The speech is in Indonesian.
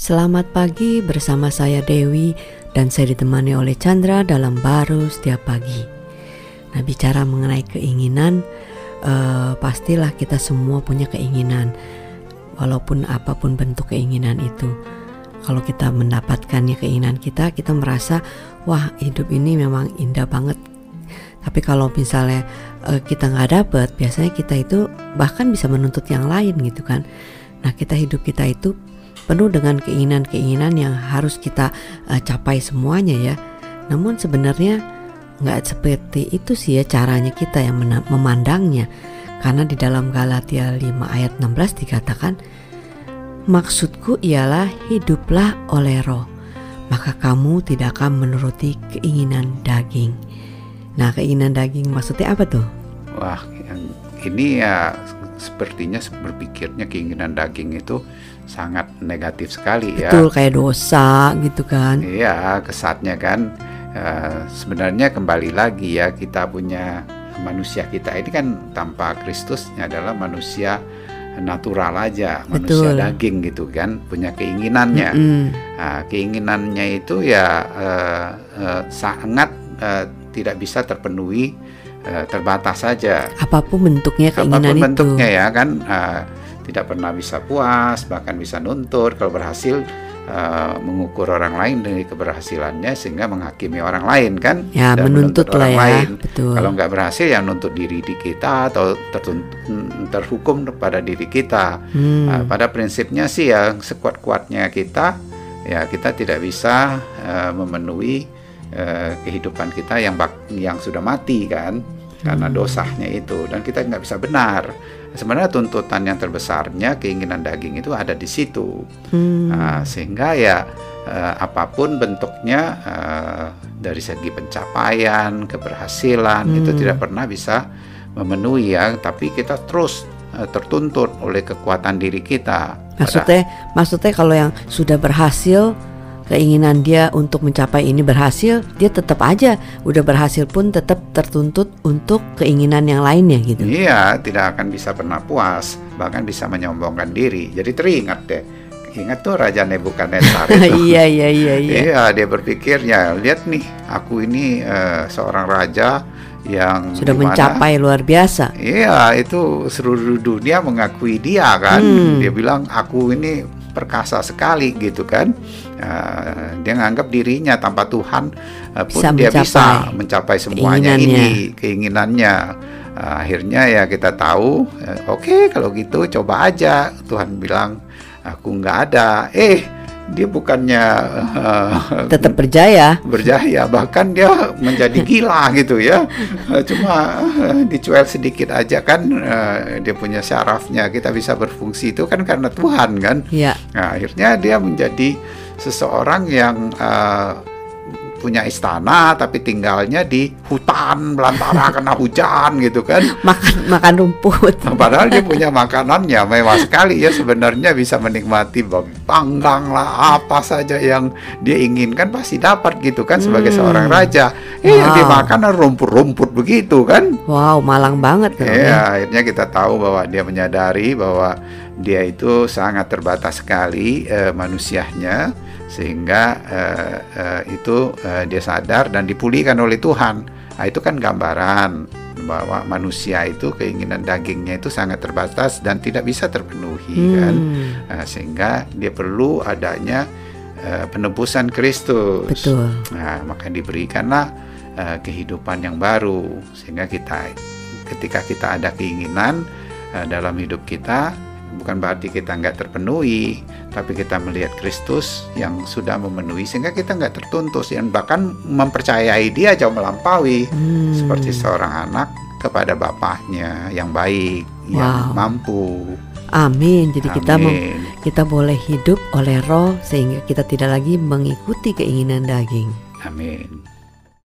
Selamat pagi bersama saya Dewi dan saya ditemani oleh Chandra dalam baru setiap pagi. Nah bicara mengenai keinginan, uh, pastilah kita semua punya keinginan, walaupun apa pun bentuk keinginan itu. Kalau kita mendapatkannya keinginan kita, kita merasa wah hidup ini memang indah banget. Tapi kalau misalnya uh, kita nggak dapet, biasanya kita itu bahkan bisa menuntut yang lain gitu kan. Nah kita hidup kita itu penuh dengan keinginan-keinginan yang harus kita uh, capai semuanya ya. Namun sebenarnya nggak seperti itu sih ya caranya kita yang memandangnya. Karena di dalam Galatia 5 ayat 16 dikatakan, Maksudku ialah hiduplah oleh roh, maka kamu tidak akan menuruti keinginan daging. Nah keinginan daging maksudnya apa tuh? Wah ini ya sepertinya berpikirnya keinginan daging itu sangat negatif sekali ya. Betul kayak dosa gitu kan. Iya, kesatnya kan uh, sebenarnya kembali lagi ya kita punya manusia kita ini kan tanpa Kristus adalah manusia natural aja, manusia Betul. daging gitu kan, punya keinginannya. Mm -hmm. nah, keinginannya itu ya uh, uh, sangat uh, tidak bisa terpenuhi uh, terbatas saja. Apa pun bentuknya keinginan Apa pun itu. bentuknya ya kan. Uh, tidak pernah bisa puas, bahkan bisa nuntut kalau berhasil uh, mengukur orang lain dari keberhasilannya sehingga menghakimi orang lain kan ya dan menuntut, lah ya lain. betul kalau nggak berhasil ya nuntut diri di kita atau terhukum pada diri kita hmm. uh, pada prinsipnya sih ya sekuat kuatnya kita ya kita tidak bisa uh, memenuhi uh, kehidupan kita yang bak yang sudah mati kan karena hmm. dosanya itu dan kita nggak bisa benar sebenarnya tuntutan yang terbesarnya keinginan daging itu ada di situ hmm. nah, sehingga ya uh, apa pun bentuknya uh, dari segi pencapaian keberhasilan hmm. itu tidak pernah bisa memenuhi ya tapi kita terus uh, tertuntut oleh kekuatan diri kita maksudnya pada, maksudnya kalau yang sudah berhasil keinginan dia untuk mencapai ini berhasil, dia tetap aja udah berhasil pun tetap tertuntut untuk keinginan yang lainnya gitu. Iya, tidak akan bisa pernah puas, bahkan bisa menyombongkan diri. Jadi teringat deh. Ingat tuh Raja Nebukadnezar itu. iya, iya, iya, iya. Iya, dia berpikirnya, lihat nih, aku ini uh, seorang raja yang sudah di mana, mencapai luar biasa. Iya, itu seluruh dunia mengakui dia kan. Hmm. Dia bilang aku ini perkasa sekali gitu kan uh, dia nganggap dirinya tanpa Tuhan uh, pun bisa dia mencapai bisa mencapai semuanya keinginannya. ini keinginannya. uh, akhirnya ya kita tahu uh, oke okay, kalau gitu coba aja. Tuhan bilang aku nggak ada. Eh dia bukannya uh, tetap berjaya. berjaya bahkan dia menjadi gila gitu ya. Cuma uh, dicuel sedikit aja kan uh, dia punya syarafnya. Kita bisa berfungsi itu kan karena Tuhan kan. Ya. nah, akhirnya dia menjadi seseorang yang uh, punya istana tapi tinggalnya di hutan belantara kena hujan gitu kan. Makan makan rumput. Nah, padahal dia punya makanannya mewah sekali. Ya sebenarnya bisa menikmati panggang lah apa saja yang dia inginkan pasti dapat gitu kan sebagai hmm. seorang raja. Eh wow. yang dimakan rumput-rumput begitu kan. Wow malang banget kan ya. Akhirnya kita tahu bahwa dia menyadari bahwa dia itu sangat terbatas sekali uh, manusianya sehingga uh, uh, itu uh, dia sadar dan dipulihkan oleh Tuhan. Nah, itu kan gambaran bahwa manusia itu keinginan dagingnya itu sangat terbatas dan tidak bisa terpenuhi hmm. kan. Uh, sehingga dia perlu adanya uh, penebusan Kristus. Betul. Nah, maka diberikanlah uh, kehidupan yang baru sehingga kita ketika kita ada keinginan uh, dalam hidup kita bukan berarti kita nggak terpenuhi, tapi kita melihat Kristus yang sudah memenuhi sehingga kita nggak tertuntut dan bahkan mempercayai Dia jauh melampaui hmm. seperti seorang anak kepada bapaknya yang baik, wow. yang mampu. Amin. Jadi Amin. kita kita boleh hidup oleh Roh sehingga kita tidak lagi mengikuti keinginan daging. Amin.